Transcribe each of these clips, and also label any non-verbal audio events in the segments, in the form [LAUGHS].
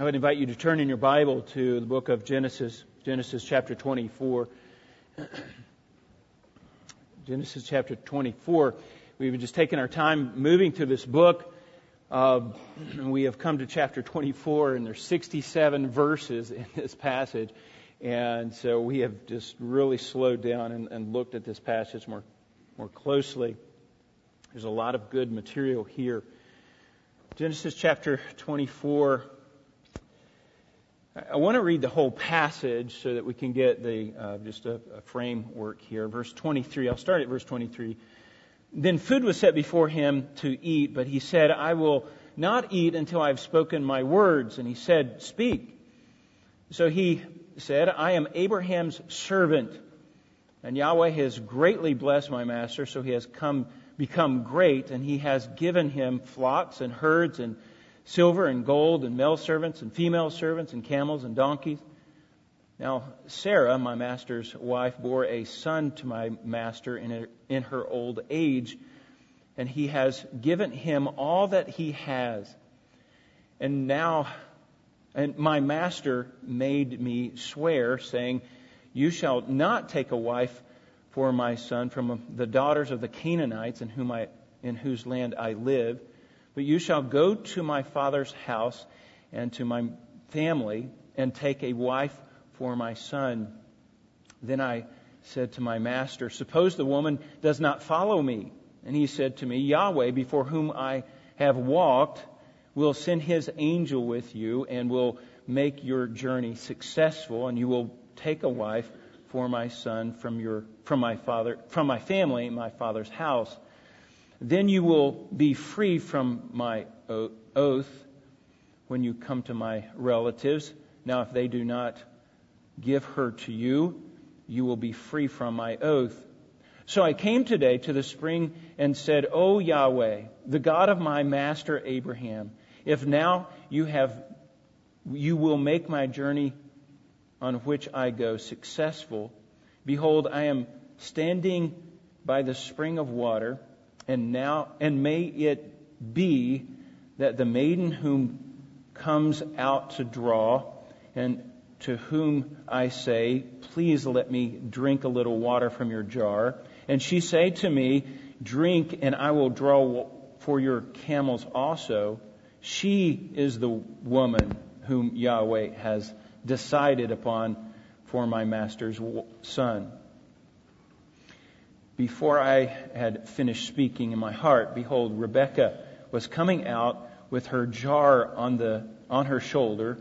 I would invite you to turn in your Bible to the book of Genesis, Genesis chapter 24. [CLEARS THROAT] Genesis chapter 24. We've just taken our time moving through this book. Uh, [CLEARS THROAT] we have come to chapter 24, and there's 67 verses in [LAUGHS] this passage. And so we have just really slowed down and, and looked at this passage more, more closely. There's a lot of good material here. Genesis chapter 24 I want to read the whole passage so that we can get the uh, just a, a framework here. Verse 23. I'll start at verse 23. Then food was set before him to eat, but he said, I will not eat until I have spoken my words. And he said, Speak. So he said, I am Abraham's servant, and Yahweh has greatly blessed my master, so he has come become great, and he has given him flocks and herds and silver and gold and male servants and female servants and camels and donkeys. Now, Sarah, my master's wife, bore a son to my master in her, in her old age, and he has given him all that he has. And now, and my master made me swear, saying, You shall not take a wife for my son from the daughters of the Canaanites in, whom I, in whose land I live but you shall go to my father's house and to my family and take a wife for my son. Then I said to my master, Suppose the woman does not follow me. And he said to me, Yahweh, before whom I have walked, will send his angel with you and will make your journey successful, and you will take a wife for my son from your from my father from my family, my father's house. Then you will be free from my oath when you come to my relatives. Now, if they do not give her to you, you will be free from my oath. So I came today to the spring and said, O Yahweh, the God of my master Abraham, if now you have, you will make my journey on which I go successful. Behold, I am standing by the spring of water and now and may it be that the maiden whom comes out to draw and to whom I say, Please let me drink a little water from your jar. And she say to me, Drink, and I will draw for your camels also. She is the woman whom Yahweh has decided upon for my master's son. Before I had finished speaking in my heart, behold, Rebekah was coming out with her jar on, the, on her shoulder,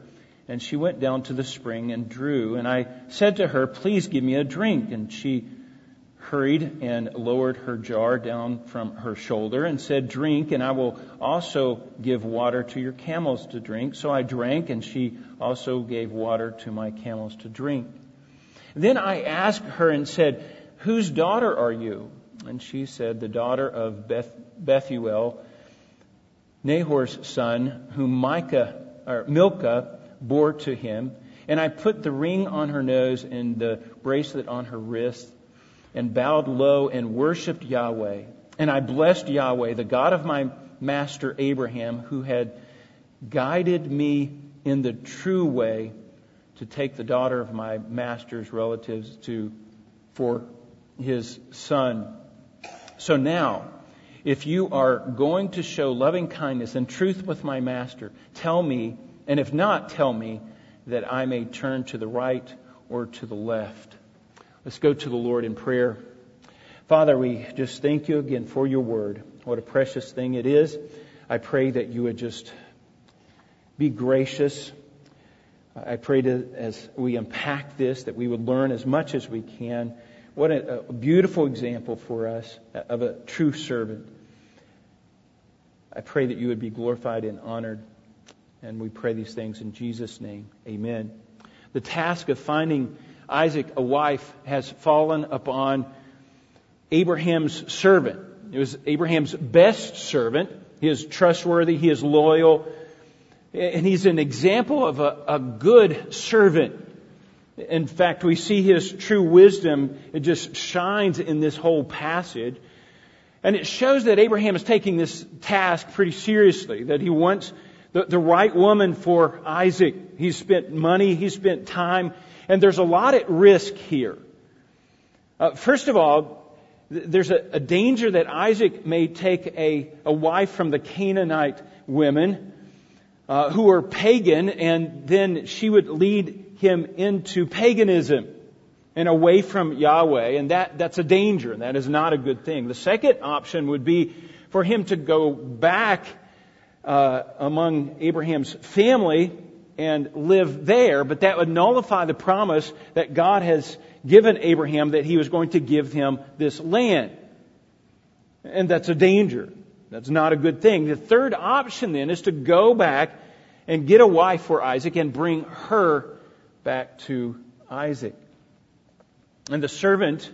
and she went down to the spring and drew. And I said to her, Please give me a drink. And she hurried and lowered her jar down from her shoulder and said, Drink, and I will also give water to your camels to drink. So I drank, and she also gave water to my camels to drink. Then I asked her and said, Whose daughter are you? And she said, The daughter of Beth, Bethuel, Nahor's son, whom Micah, or Milcah bore to him. And I put the ring on her nose and the bracelet on her wrist and bowed low and worshiped Yahweh. And I blessed Yahweh, the God of my master Abraham, who had guided me in the true way to take the daughter of my master's relatives to for his son. So now, if you are going to show loving kindness and truth with my master, tell me, and if not, tell me that I may turn to the right or to the left. Let's go to the Lord in prayer. Father, we just thank you again for your word. What a precious thing it is. I pray that you would just be gracious. I pray that as we unpack this, that we would learn as much as we can what a, a beautiful example for us of a true servant. I pray that you would be glorified and honored. And we pray these things in Jesus' name. Amen. The task of finding Isaac a wife has fallen upon Abraham's servant. It was Abraham's best servant. He is trustworthy. He is loyal. And he's an example of a, a good servant. In fact, we see his true wisdom, it just shines in this whole passage. And it shows that Abraham is taking this task pretty seriously, that he wants the, the right woman for Isaac. He's spent money, he's spent time, and there's a lot at risk here. Uh, first of all, there's a, a, danger that Isaac may take a, a wife from the Canaanite women uh, who are pagan, and then she would lead him into paganism and away from Yahweh, and that, that's a danger, and that is not a good thing. The second option would be for him to go back uh, among Abraham's family and live there, but that would nullify the promise that God has given Abraham that he was going to give him this land. And that's a danger. That's not a good thing. The third option then is to go back and get a wife for Isaac and bring her back to Isaac. And the servant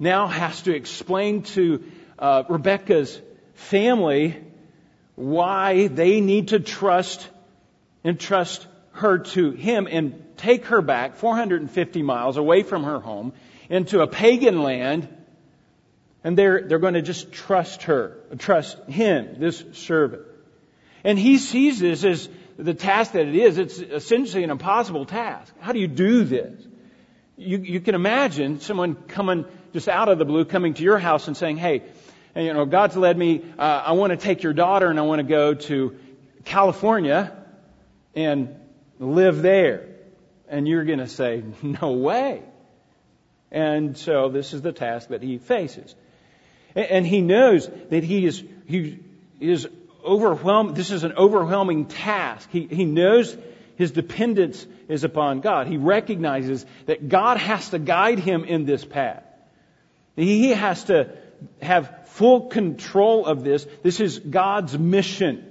now has to explain to uh, Rebecca's family why they need to trust and trust her to him and take her back 450 miles away from her home into a pagan land and they're, they're going to just trust her, trust him, this servant. And he sees this as the task that it is. It's essentially an impossible task. How do you do this? You, you can imagine someone coming just out of the blue, coming to your house and saying, hey, you know, God's led me, uh, I want to take your daughter and I want to go to California and live there. And you're going to say, [LAUGHS] no way. And so this is the task that he faces. And he knows that he is, he is overwhelmed. This is an overwhelming task. He, he knows his dependence is upon God. He recognizes that God has to guide him in this path. He has to have full control of this. This is God's mission.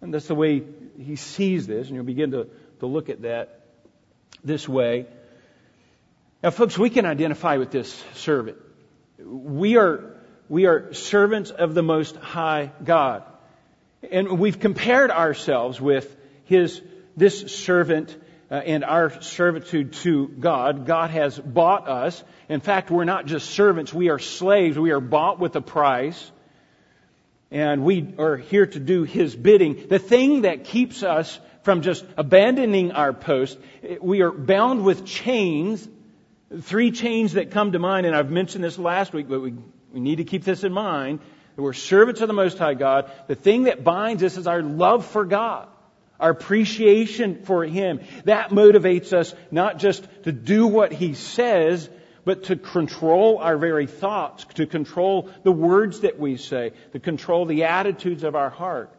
And that's the way he sees this, and you'll begin to, to look at that this way. Now, folks, we can identify with this servant. We are, we are servants of the Most High God. And we've compared ourselves with his, this servant uh, and our servitude to God. God has bought us. In fact, we're not just servants, we are slaves. We are bought with a price and we are here to do His bidding. The thing that keeps us from just abandoning our post, we are bound with chains, three chains that come to mind, and I've mentioned this last week, but we, we need to keep this in mind. We're servants of the Most High God. The thing that binds us is our love for God, our appreciation for Him. That motivates us not just to do what He says, but to control our very thoughts, to control the words that we say, to control the attitudes of our heart.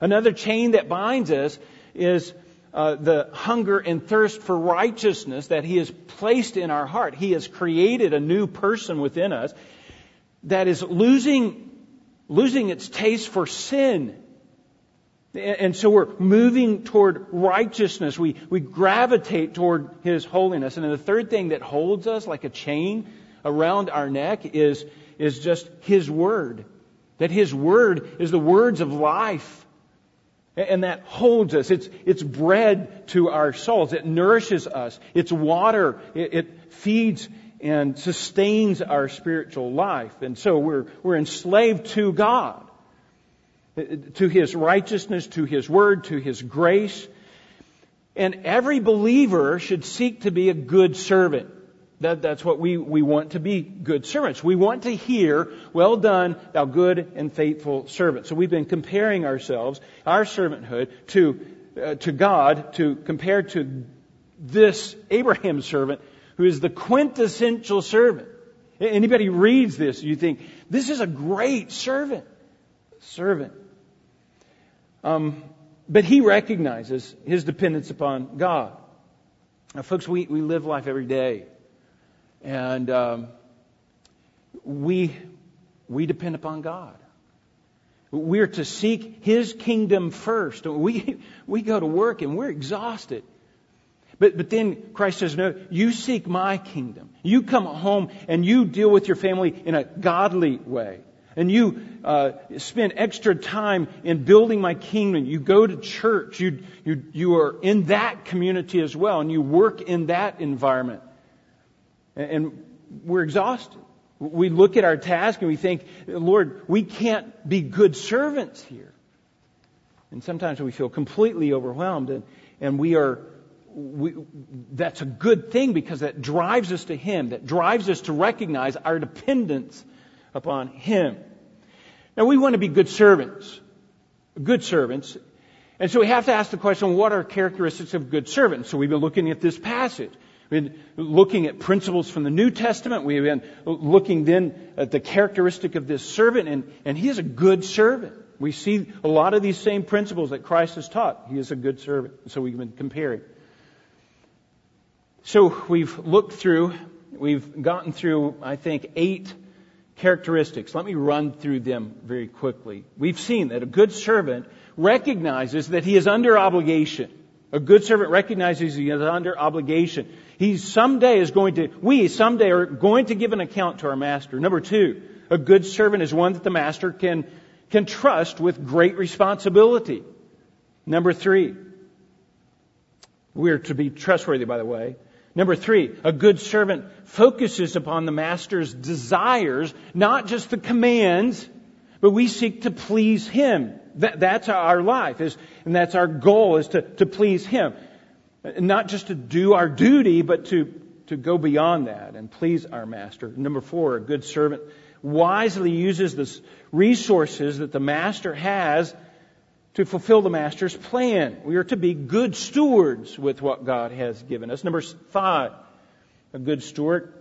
Another chain that binds us is uh, the hunger and thirst for righteousness that He has placed in our heart. He has created a new person within us that is losing, losing its taste for sin and so we're moving toward righteousness. We, we gravitate toward His holiness. And then the third thing that holds us like a chain around our neck is, is just His Word. That His Word is the words of life. And that holds us. It's, it's bread to our souls. It nourishes us. It's water. It, it feeds and sustains our spiritual life. And so we're, we're enslaved to God to His righteousness, to His word, to His grace. And every believer should seek to be a good servant. That, that's what we, we want to be good servants. We want to hear, well done, thou good and faithful servant. So we've been comparing ourselves, our servanthood, to, uh, to God, to compare to this Abraham servant, who is the quintessential servant. Anybody reads this, you think, this is a great servant. Servant. Um, but he recognizes his dependence upon God. Now, folks, we, we live life every day. And um, we, we depend upon God. We're to seek His kingdom first. We, we go to work and we're exhausted. But, but then Christ says, no, you seek my kingdom. You come home and you deal with your family in a godly way and you uh, spend extra time in building my kingdom, you go to church, you, you, you are in that community as well, and you work in that environment. And, and we're exhausted. We look at our task and we think, Lord, we can't be good servants here. And sometimes we feel completely overwhelmed, and, and we are, we, that's a good thing because that drives us to Him, that drives us to recognize our dependence upon Him. Now, we want to be good servants, good servants. And so we have to ask the question, what are characteristics of good servants? So we've been looking at this passage. We've been looking at principles from the New Testament. We've been looking then at the characteristic of this servant, and, and he is a good servant. We see a lot of these same principles that Christ has taught. He is a good servant. So we've been comparing. So we've looked through, we've gotten through, I think, eight characteristics. Let me run through them very quickly. We've seen that a good servant recognizes that he is under obligation. A good servant recognizes he is under obligation. He someday is going to, we someday are going to give an account to our master. Number two, a good servant is one that the master can, can trust with great responsibility. Number three, we are to be trustworthy, by the way. Number three, a good servant focuses upon the master's desires, not just the commands, but we seek to please him. That, that's our life, is, and that's our goal, is to, to please him. Not just to do our duty, but to, to go beyond that and please our master. Number four, a good servant wisely uses the resources that the master has to fulfill the master's plan. We are to be good stewards with what God has given us. Number five, a good steward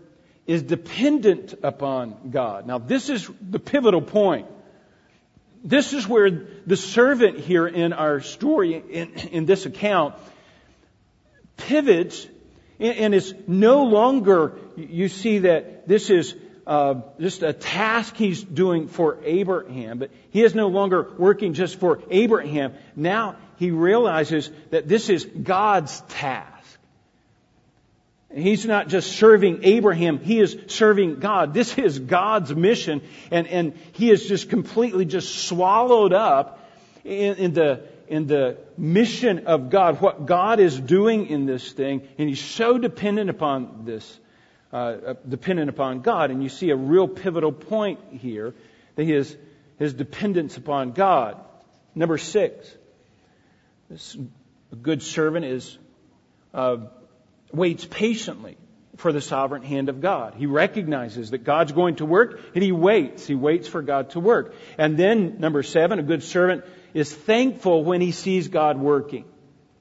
is dependent upon God. Now, this is the pivotal point. This is where the servant here in our story, in, in this account, pivots and is no longer, you see that this is uh, just a task he's doing for Abraham, but he is no longer working just for Abraham. Now he realizes that this is God's task. He's not just serving Abraham, he is serving God. This is God's mission, and, and he is just completely just swallowed up in, in the in the mission of God, what God is doing in this thing, and he's so dependent upon this uh, uh, dependent upon God. And you see a real pivotal point here that his, his dependence upon God. Number six, this, a good servant is uh, waits patiently for the sovereign hand of God. He recognizes that God's going to work and he waits. He waits for God to work. And then, number seven, a good servant is thankful when he sees God working.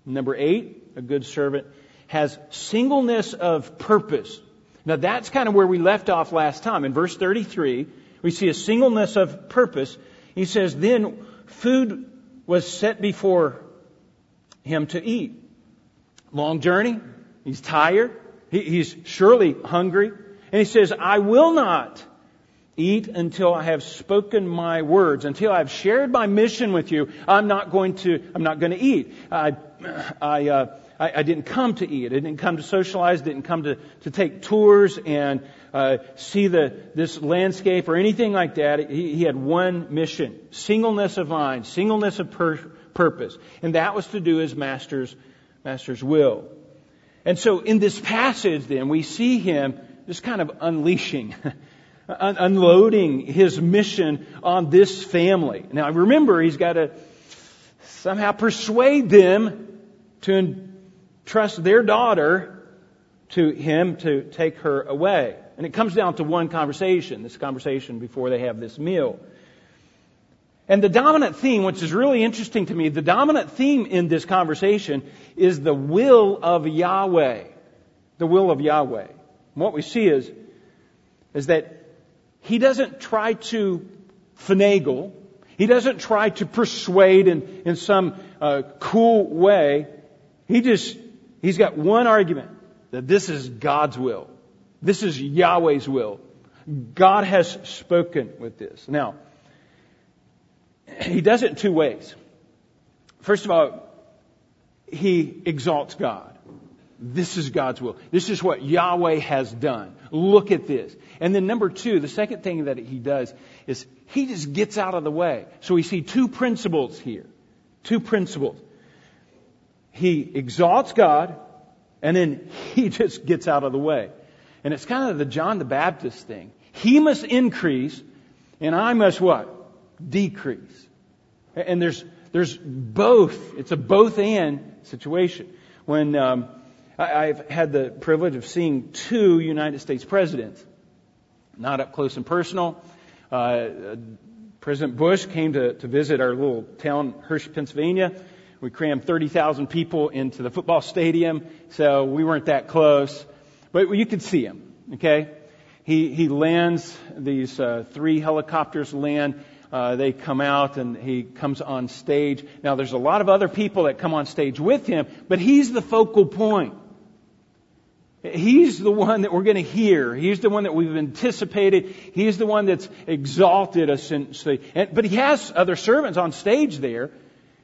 Number eight, a good servant has singleness of purpose. Now that's kind of where we left off last time. In verse 33, we see a singleness of purpose. He says, then food was set before him to eat. Long journey. He's tired. he's surely hungry. And he says, I will not eat until I have spoken my words, until I've shared my mission with you. I'm not going to, I'm not going to eat. I, I, uh, I, I, didn't come to eat. I didn't come to socialize. Didn't come to, to take tours and uh, see the this landscape or anything like that. He, he had one mission: singleness of mind, singleness of purpose, and that was to do his master's master's will. And so, in this passage, then we see him just kind of unleashing. [LAUGHS] unloading his mission on this family. Now remember, he's got to somehow persuade them to trust their daughter to him to take her away. And it comes down to one conversation, this conversation before they have this meal. And the dominant theme, which is really interesting to me, the dominant theme in this conversation is the will of Yahweh. The will of Yahweh. And what we see is, is that he doesn't try to finagle. He doesn't try to persuade in, in some uh, cool way. He just He's got one argument that this is God's will. This is Yahweh's will. God has spoken with this. Now, he does it in two ways. First of all, he exalts God. This is God's will. This is what Yahweh has done. Look at this. And then number two, the second thing that he does is he just gets out of the way. So we see two principles here. Two principles. He exalts God, and then [LAUGHS] he just gets out of the way. And it's kind of the John the Baptist thing. He must increase, and I must what? Decrease. And there's, there's both. It's a both and situation. When um, I, I've had the privilege of seeing two United States presidents, not up close and personal. Uh, President Bush came to, to visit our little town, Hershey, Pennsylvania. We crammed 30,000 people into the football stadium, so we weren't that close. But you could see him, okay? He, he lands, these uh, three helicopters land. Uh, they come out and he comes on stage. Now, there's a lot of other people that come on stage with him, but he's the focal point. He's the one that we're going to hear. He's the one that we've anticipated. He's the one that's exalted essentially. And, but he has other servants on stage there,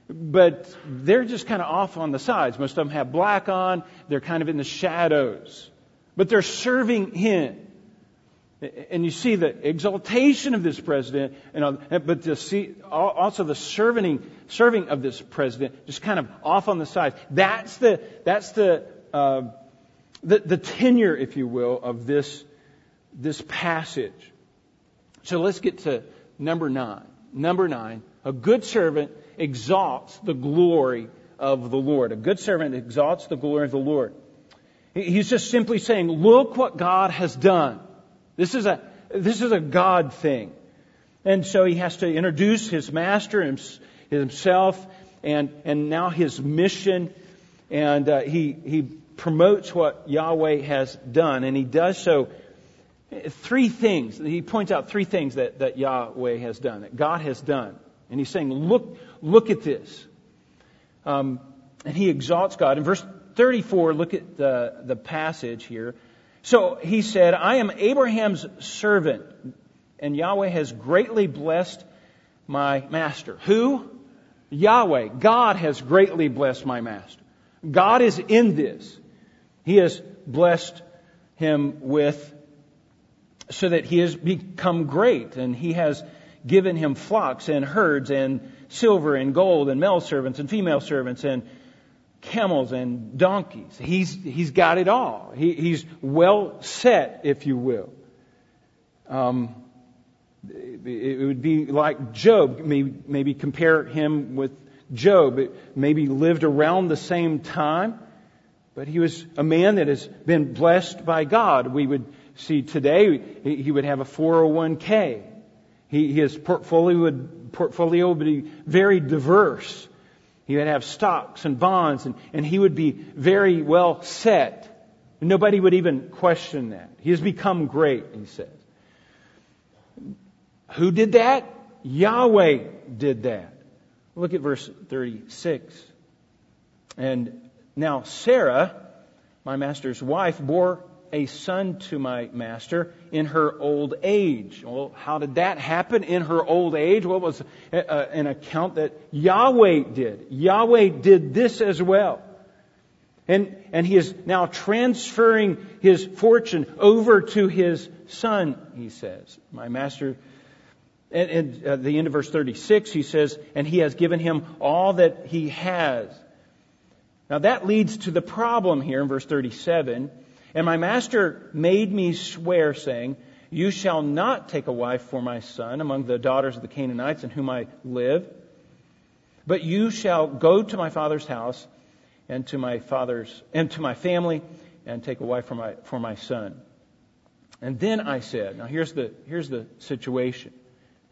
but they're just kind of off on the sides. Most of them have black on. They're kind of in the shadows. But they're serving him. And you see the exaltation of this president, and, but to see also the serving, serving of this president just kind of off on the side. That's the, that's the, uh, the, the tenure, if you will, of this, this passage. So let's get to number nine. Number nine, a good servant exalts the glory of the Lord. A good servant exalts the glory of the Lord. He's just simply saying, look what God has done. This is a, this is a God thing. And so he has to introduce his master himself and, and now his mission. And uh, he, he promotes what Yahweh has done, and he does so three things. He points out three things that, that Yahweh has done, that God has done. And he's saying, look, look at this. Um, and he exalts God. In verse 34, look at the, the passage here. So he said, I am Abraham's servant, and Yahweh has greatly blessed my master. Who? Yahweh. God has greatly blessed my master. God is in this. He has blessed him with so that he has become great and he has given him flocks and herds and silver and gold and male servants and female servants and camels and donkeys. He's, he's got it all. He, he's well set, if you will. Um, it, would be like Job. Maybe, maybe compare him with Job. It maybe lived around the same time. But he was a man that has been blessed by God. We would see today he would have a 401k. He, his portfolio would, portfolio would be very diverse. He would have stocks and bonds, and, and he would be very well set. Nobody would even question that. He has become great, he says. Who did that? Yahweh did that. Look at verse 36. And now, Sarah, my master's wife, bore a son to my master in her old age. Well, how did that happen in her old age? Well, it was uh, uh, an account that Yahweh did. Yahweh did this as well. And, and he is now transferring his fortune over to his son, he says. My master, and, and at the end of verse 36, he says, and he has given him all that he has. Now that leads to the problem here in verse 37. And my master made me swear, saying, You shall not take a wife for my son among the daughters of the Canaanites in whom I live, but you shall go to my father's house and to my father's and to my family and take a wife for my for my son. And then I said, now here's the here's the situation.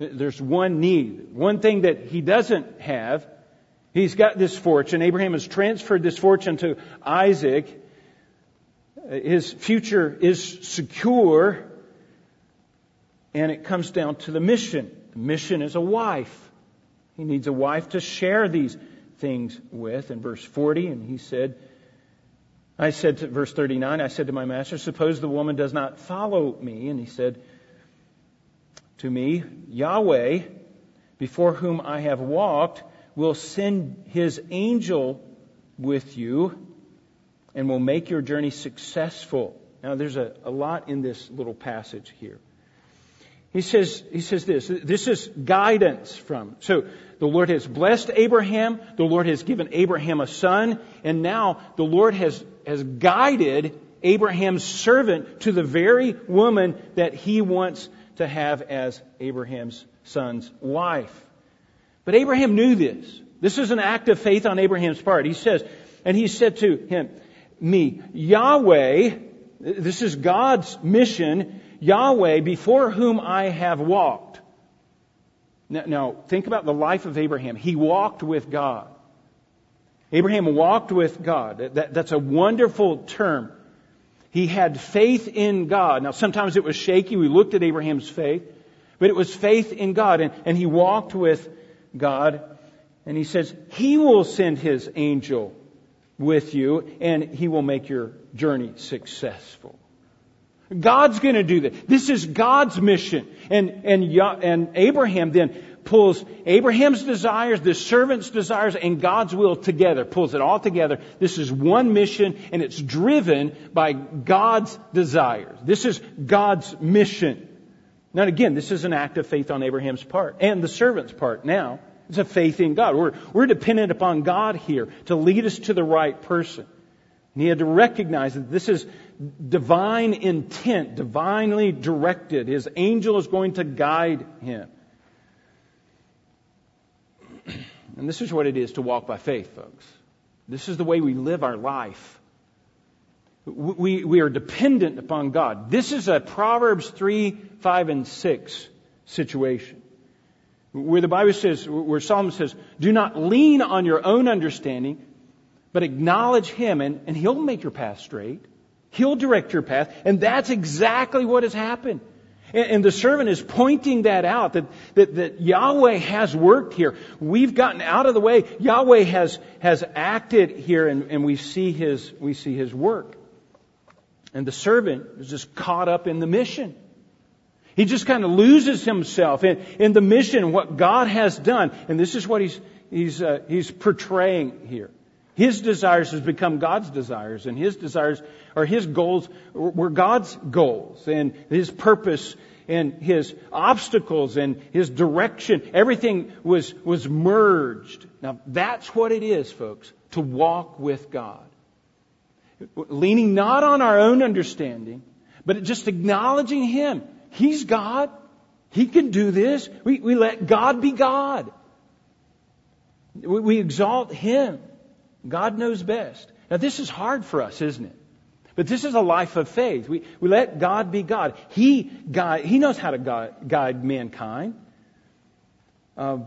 There's one need, one thing that he doesn't have He's got this fortune. Abraham has transferred this fortune to Isaac. His future is secure. And it comes down to the mission. The mission is a wife. He needs a wife to share these things with. In verse 40, and he said, I said to verse 39, I said to my master, suppose the woman does not follow me. And he said to me, Yahweh, before whom I have walked, will send his angel with you and will make your journey successful. Now, there's a, a lot in this little passage here. He says, he says this, this is guidance from. So, the Lord has blessed Abraham, the Lord has given Abraham a son, and now the Lord has, has guided Abraham's servant to the very woman that he wants to have as Abraham's son's wife. But Abraham knew this. This is an act of faith on Abraham's part. He says, and he said to him, me, Yahweh, this is God's mission, Yahweh, before whom I have walked. Now, now, think about the life of Abraham. He walked with God. Abraham walked with God. That, that's a wonderful term. He had faith in God. Now, sometimes it was shaky. We looked at Abraham's faith, but it was faith in God. And, and he walked with God. And he says, He will send His angel with you and He will make your journey successful. God's going to do this. This is God's mission. And, and, and Abraham then pulls Abraham's desires, the servant's desires, and God's will together, pulls it all together. This is one mission, and it's driven by God's desires. This is God's mission. Now, again, this is an act of faith on Abraham's part and the servant's part now. It's a faith in God. We're, we're dependent upon God here to lead us to the right person. And he had to recognize that this is divine intent, divinely directed. His angel is going to guide him. [CLEARS THROAT] And this is what it is to walk by faith, folks. This is the way we live our life. We, we are dependent upon God. This is a Proverbs 3, 5, and 6 situation. Where the Bible says, where Solomon says, do not lean on your own understanding, but acknowledge Him and, and He'll make your path straight. He'll direct your path. And that's exactly what has happened. And, and the servant is pointing that out, that, that, that Yahweh has worked here. We've gotten out of the way. Yahweh has, has acted here and, and we see His, we see His work. And the servant is just caught up in the mission. He just kind of loses himself in, in the mission, what God has done. And this is what he's, he's, uh, he's portraying here. His desires has become God's desires, and his desires or his goals were God's goals, and his purpose and his obstacles and his direction, everything was, was merged. Now that's what it is, folks, to walk with God. Leaning not on our own understanding, but just acknowledging Him He's God. He can do this. We, we let God be God. We, we exalt Him. God knows best. Now, this is hard for us, isn't it? But this is a life of faith. We, we let God be God. He, guide, he knows how to guide, guide mankind. Uh,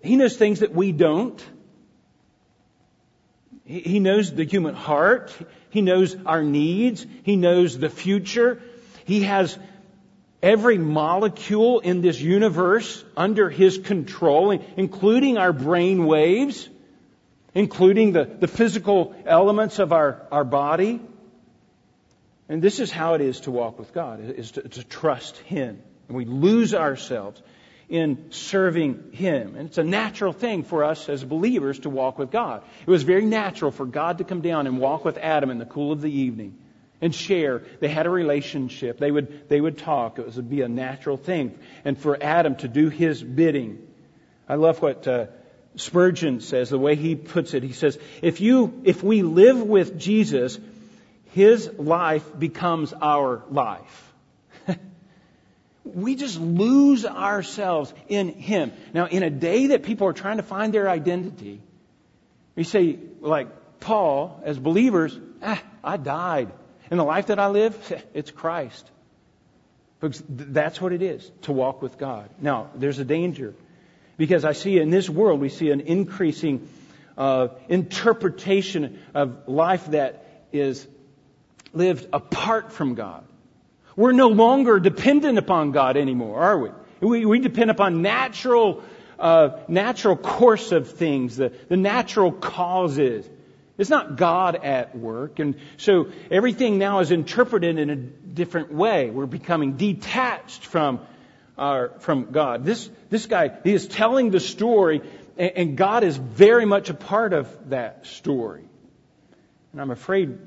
he knows things that we don't. He, he knows the human heart. He knows our needs. He knows the future. He has every molecule in this universe under His control, including our brain waves, including the, the physical elements of our, our body. And this is how it is to walk with God, is to, to trust Him. And we lose ourselves in serving Him. And it's a natural thing for us as believers to walk with God. It was very natural for God to come down and walk with Adam in the cool of the evening and share. They had a relationship. They would, they would talk. It would be a natural thing. And for Adam to do his bidding. I love what uh, Spurgeon says, the way he puts it. He says, if you, if we live with Jesus, his life becomes our life. [LAUGHS] we just lose ourselves in him. Now, in a day that people are trying to find their identity, we say, like Paul, as believers, ah, I died. And the life that I live, [LAUGHS] it's Christ. Folks, that's what it is to walk with God. Now, there's a danger because I see in this world, we see an increasing uh, interpretation of life that is lived apart from God. We're no longer dependent upon God anymore, are we? We, we depend upon natural, uh, natural course of things, the, the natural causes. It's not God at work. And so everything now is interpreted in a different way. We're becoming detached from our, from God. This, this guy, he is telling the story and, and God is very much a part of that story. And I'm afraid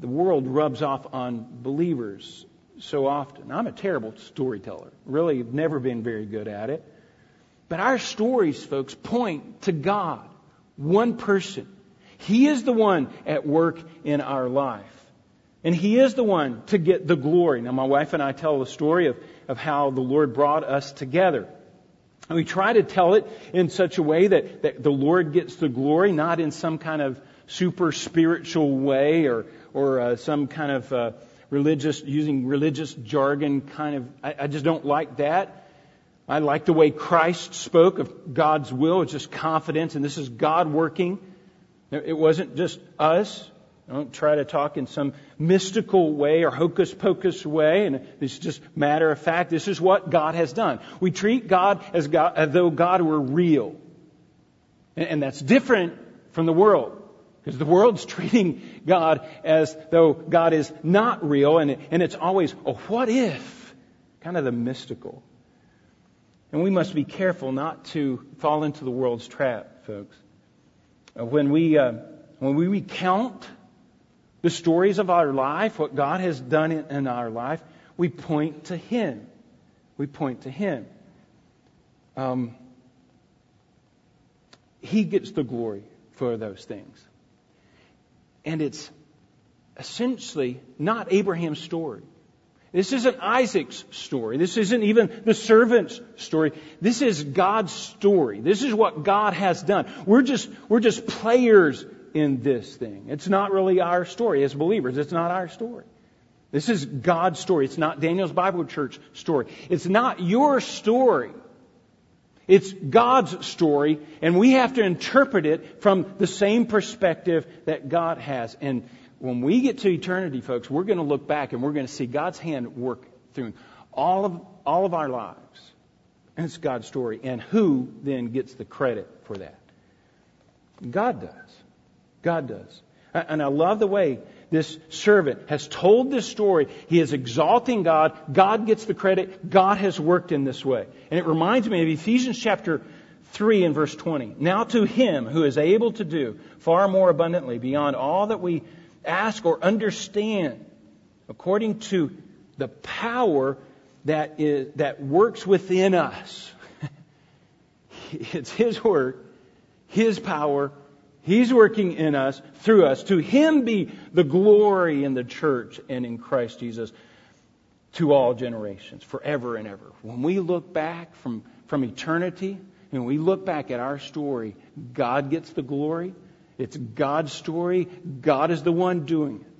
the world rubs off on believers so often. I'm a terrible storyteller. Really, never been very good at it. But our stories, folks, point to God, one person he is the one at work in our life. And He is the one to get the glory. Now, my wife and I tell the story of, of how the Lord brought us together. And we try to tell it in such a way that, that the Lord gets the glory, not in some kind of super spiritual way or, or uh, some kind of uh, religious, using religious jargon kind of. I, I just don't like that. I like the way Christ spoke of God's will. It's just confidence, and this is God working. It wasn't just us. Don't try to talk in some mystical way or hocus pocus way, and it's just matter of fact. This is what God has done. We treat God as, God, as though God were real. And, and that's different from the world. Because the world's [LAUGHS] treating God as though God is not real, and, and it's always a what if? Kind of the mystical. And we must be careful not to fall into the world's trap, folks. Uh, when we, uh, when we recount the stories of our life, what God has done in, in our life, we point to Him. We point to Him. Um, he gets the glory for those things. And it's essentially not Abraham's story. This isn't Isaac's story. This isn't even the servant's story. This is God's story. This is what God has done. We're just, we're just players in this thing. It's not really our story as believers. It's not our story. This is God's story. It's not Daniel's Bible Church story. It's not your story. It's God's story, and we have to interpret it from the same perspective that God has. And when we get to eternity, folks, we're going to look back and we're going to see God's hand work through all of, all of our lives. And it's God's story. And who then gets the credit for that? God does. God does. And I love the way this servant has told this story. He is exalting God. God gets the credit. God has worked in this way. And it reminds me of Ephesians chapter 3 and verse 20. Now to him who is able to do far more abundantly beyond all that we ask or understand, according to the power that is, that works within us. [LAUGHS] it's his work, his power, He's working in us, through us. To Him be the glory in the church and in Christ Jesus to all generations, forever and ever. When we look back from, from eternity, and we look back at our story, God gets the glory. It's God's story. God is the one doing it.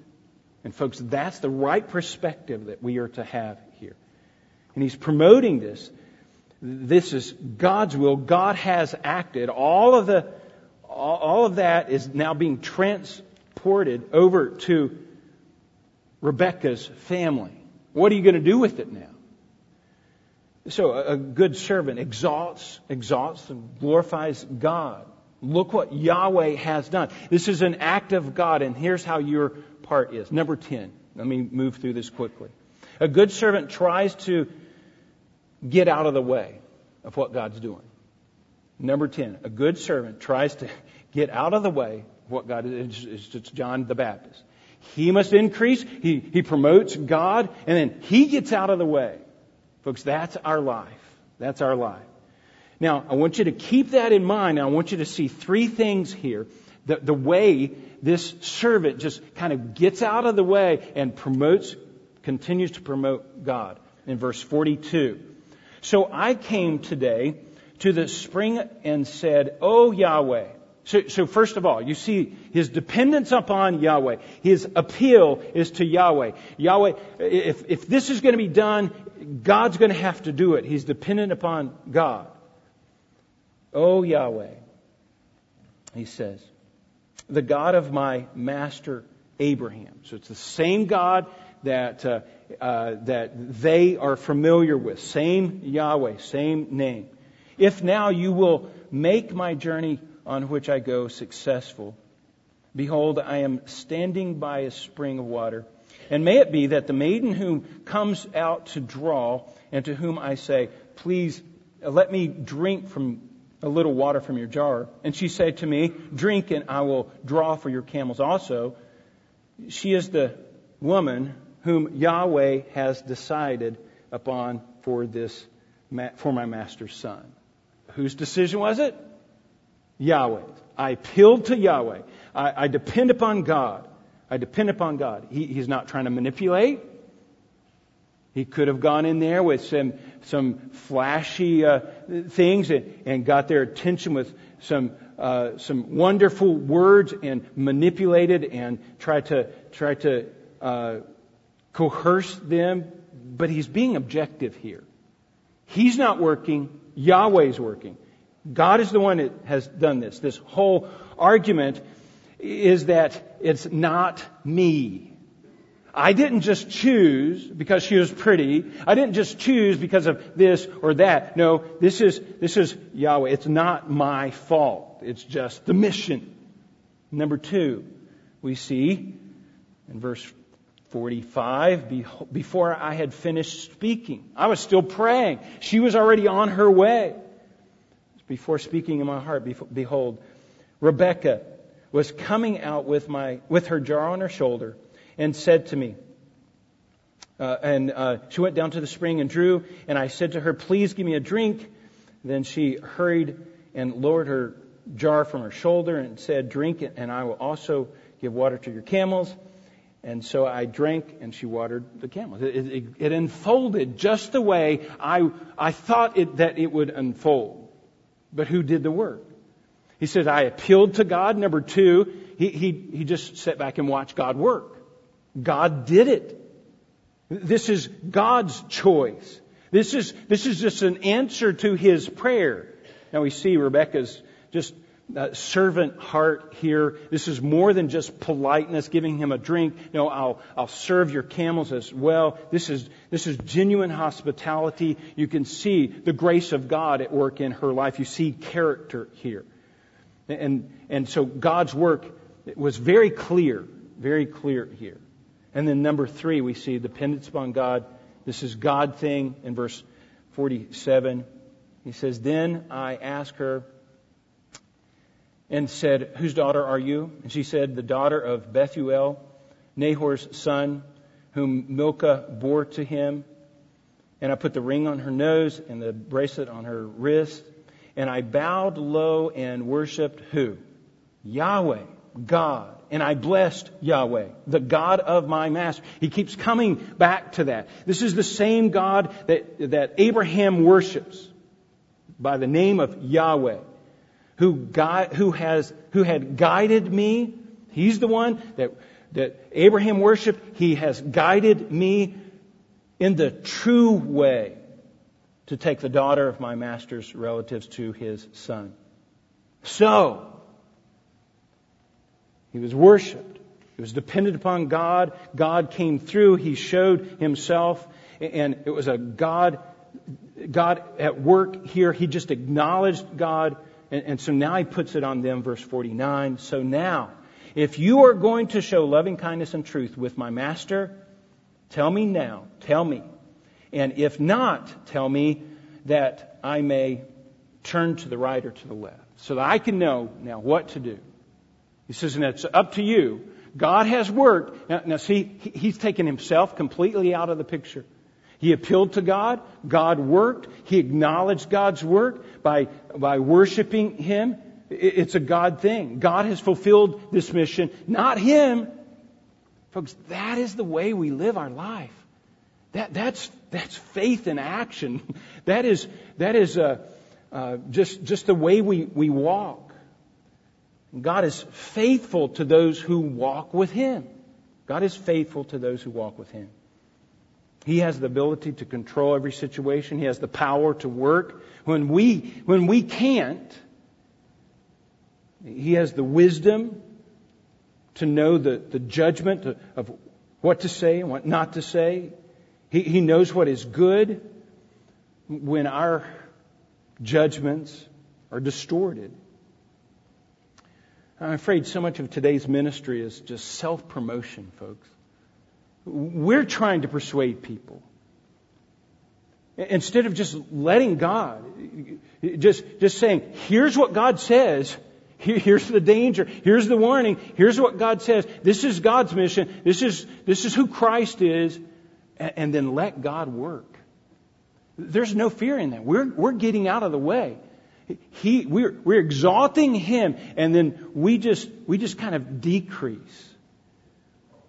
And folks, that's the right perspective that we are to have here. And He's promoting this. This is God's will. God has acted. All of the all of that is now being transported over to Rebecca's family. What are you going to do with it now? So a good servant exalts, exalts and glorifies God. Look what Yahweh has done. This is an act of God, and here's how your part is. Number 10. Let me move through this quickly. A good servant tries to get out of the way of what God's doing. Number 10, a good servant tries to get out of the way of what God is. It's John the Baptist. He must increase. He, he promotes God, and then he gets out of the way. Folks, that's our life. That's our life. Now, I want you to keep that in mind. I want you to see three things here. The, the way this servant just kind of gets out of the way and promotes, continues to promote God. In verse 42. So I came today to the spring and said, Oh Yahweh. So, so first of all, you see his dependence upon Yahweh. His appeal is to Yahweh. Yahweh, if, if this is going to be done, God's going to have to do it. He's dependent upon God. O Yahweh, he says, the God of my master Abraham. So it's the same God that, uh, uh, that they are familiar with. Same Yahweh, same name. If now you will make my journey on which I go successful, behold, I am standing by a spring of water. And may it be that the maiden who comes out to draw, and to whom I say, Please let me drink from a little water from your jar. And she said to me, Drink, and I will draw for your camels also. She is the woman whom Yahweh has decided upon for this for my master's son. Whose decision was it? Yahweh. I appealed to Yahweh. I, I depend upon God. I depend upon God. He, he's not trying to manipulate. He could have gone in there with some, some flashy uh, things and, and, got their attention with some uh, some wonderful words and manipulated and tried to try to uh, coerce them. But he's being objective here. He's not working. Yahweh's working. God is the one that has done this. This whole argument is that it's not me. I didn't just choose because she was pretty. I didn't just choose because of this or that. No, this is, this is Yahweh. It's not my fault. It's just the mission. Number two, we see in verse 45, before I had finished speaking, I was still praying. She was already on her way. Before speaking in my heart, behold, Rebecca was coming out with my, with her jar on her shoulder and said to me, uh, and uh, she went down to the spring and drew, and I said to her, Please give me a drink. Then she hurried and lowered her jar from her shoulder and said, Drink it, and I will also give water to your camels. And so I drank, and she watered the camels. It, it, it unfolded just the way I, I thought it, that it would unfold. But who did the work? He says, I appealed to God. Number two, he, he, he just sat back and watched God work. God did it. This is God's choice. This is, this is just an answer to his prayer. Now we see Rebecca's just uh, servant heart here. This is more than just politeness, giving him a drink. No, I'll, I'll serve your camels as well. This is, this is genuine hospitality. You can see the grace of God at work in her life. You see character here. And, and so God's work was very clear, very clear here. And then number three, we see dependence upon God. This is God thing in verse 47. He says, Then I asked her and said, Whose daughter are you? And she said, The daughter of Bethuel, Nahor's son, whom Milcah bore to him. And I put the ring on her nose and the bracelet on her wrist. And I bowed low and worshiped who? Yahweh, God and I blessed Yahweh, the God of my master. He keeps coming back to that. This is the same God that, that Abraham worships by the name of Yahweh, who, guide, who, has, who had guided me. He's the one that, that Abraham worshiped. He has guided me in the true way to take the daughter of my master's relatives to his son. So, he was worshiped. He was dependent upon God. God came through. He showed himself. And it was a God, God at work here. He just acknowledged God. And, and so now he puts it on them, verse 49. So now, if you are going to show loving kindness and truth with my master, tell me now. Tell me. And if not, tell me that I may turn to the right or to the left so that I can know now what to do. He says, and it's up to you. God has worked. Now, now see, he's taken himself completely out of the picture. He appealed to God. God worked. He acknowledged God's work by, by worshiping Him. It's a God thing. God has fulfilled this mission, not Him. Folks, that is the way we live our life. That, that's, that's faith in action. [LAUGHS] That is, that is uh, uh, just, just the way we, we walk. God is faithful to those who walk with Him. God is faithful to those who walk with Him. He has the ability to control every situation. He has the power to work. When we, when we can't, He has the wisdom to know the, the judgment of what to say and what not to say. He, he knows what is good when our judgments are distorted. I'm afraid so much of today's ministry is just self promotion, folks. We're trying to persuade people. Instead of just letting God, just, just saying, here's what God says, here's the danger, here's the warning, here's what God says, this is God's mission, this is, this is who Christ is, and then let God work. There's no fear in that. We're, we're getting out of the way. He, we're, we're exalting Him, and then we just, we just kind of decrease.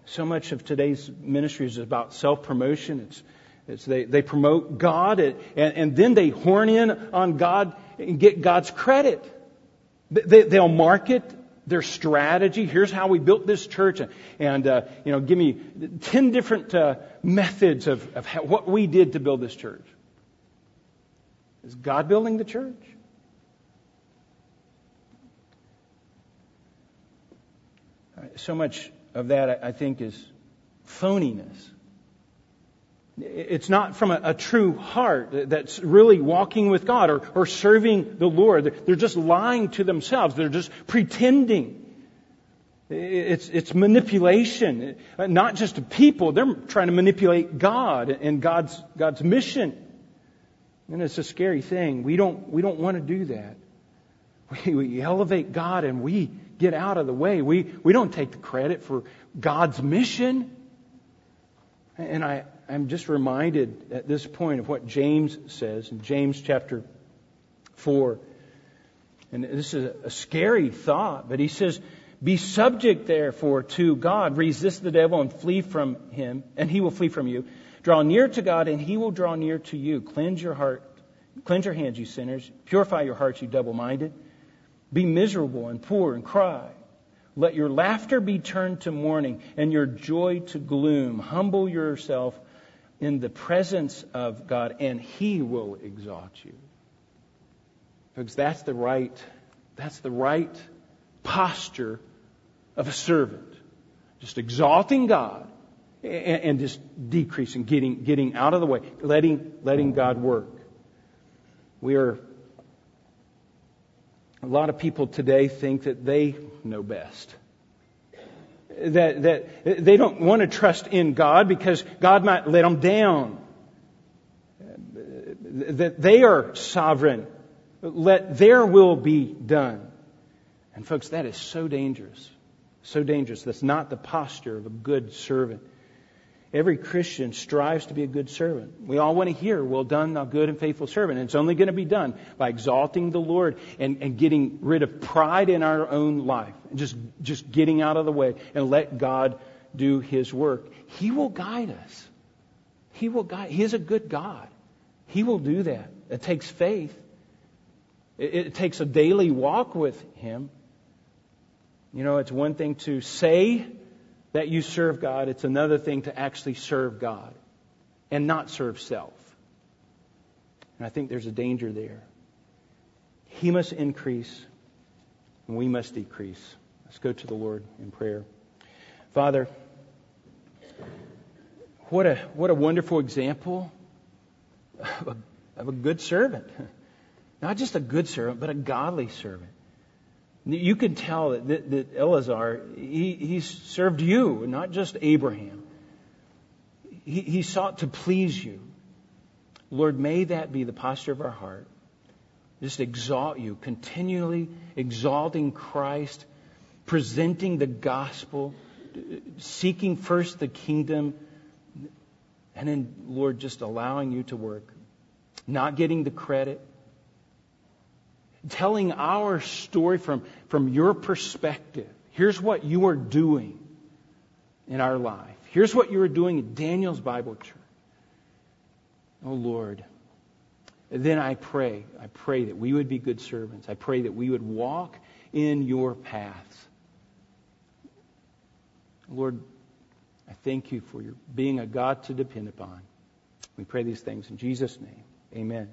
So much of today's ministry is about self promotion. It's It's they, they promote God and, and then they horn in on God and get God's credit. They, they'll market their strategy. Here's how we built this church, and uh, you know, give me ten different uh, methods of, of how, what we did to build this church. Is God building the church? So much of that, I think, is phoniness. It's not from a, a, true heart that's really walking with God or, or serving the Lord. They're, just lying to themselves. They're just pretending. It's, it's manipulation. Not just people. They're trying to manipulate God and God's, God's mission. And it's a scary thing. We don't, we don't want to do that. We, we elevate God and we get out of the way. We, we don't take the credit for God's mission. And I, I'm just reminded at this point of what James says in James chapter 4. And this is a scary thought, but he says, Be subject, therefore, to God. Resist the devil and flee from him, and he will flee from you. Draw near to God, and he will draw near to you. Cleanse your heart, cleanse your hands, you sinners. Purify your hearts, you double minded. Be miserable and poor and cry. Let your laughter be turned to mourning and your joy to gloom. Humble yourself in the presence of God, and He will exalt you. Because that's the right, that's the right posture of a servant. Just exalting God and, and just decreasing, getting, getting out of the way, letting, letting God work. We are, a lot of people today think that they know best that, that they don't want to trust in God because God might let them down. That they are sovereign. Let their will be done. And folks, that is so dangerous. So dangerous. That's not the posture of a good servant. Every Christian strives to be a good servant. We all want to hear, well done, thou good and faithful servant. And it's only going to be done by exalting the Lord and, and getting rid of pride in our own life. And just, just getting out of the way and let God do His work. He will guide us. He will guide. He is a good God. He will do that. It takes faith. It, it takes a daily walk with Him. You know, it's one thing to say that you serve God. It's another thing to actually serve God and not serve self. And I think there's a danger there. He must increase and we must decrease. Let's go to the Lord in prayer. Father, what a, what a wonderful example of a, of a good servant. [LAUGHS] Not just a good servant, but a godly servant. You can tell that, that, that Eleazar, he, he served you, not just Abraham. He, he sought to please you. Lord, may that be the posture of our heart. Just exalt you, continually exalting Christ, presenting the gospel, seeking first the kingdom, and then, Lord, just allowing you to work. Not getting the credit, telling our story from, from your perspective. Here's what you are doing in our life. Here's what you are doing in Daniel's Bible Church. Oh Lord. Then I pray, I pray that we would be good servants. I pray that we would walk in your paths. Lord, I thank you for your being a God to depend upon. We pray these things in Jesus' name. Amen.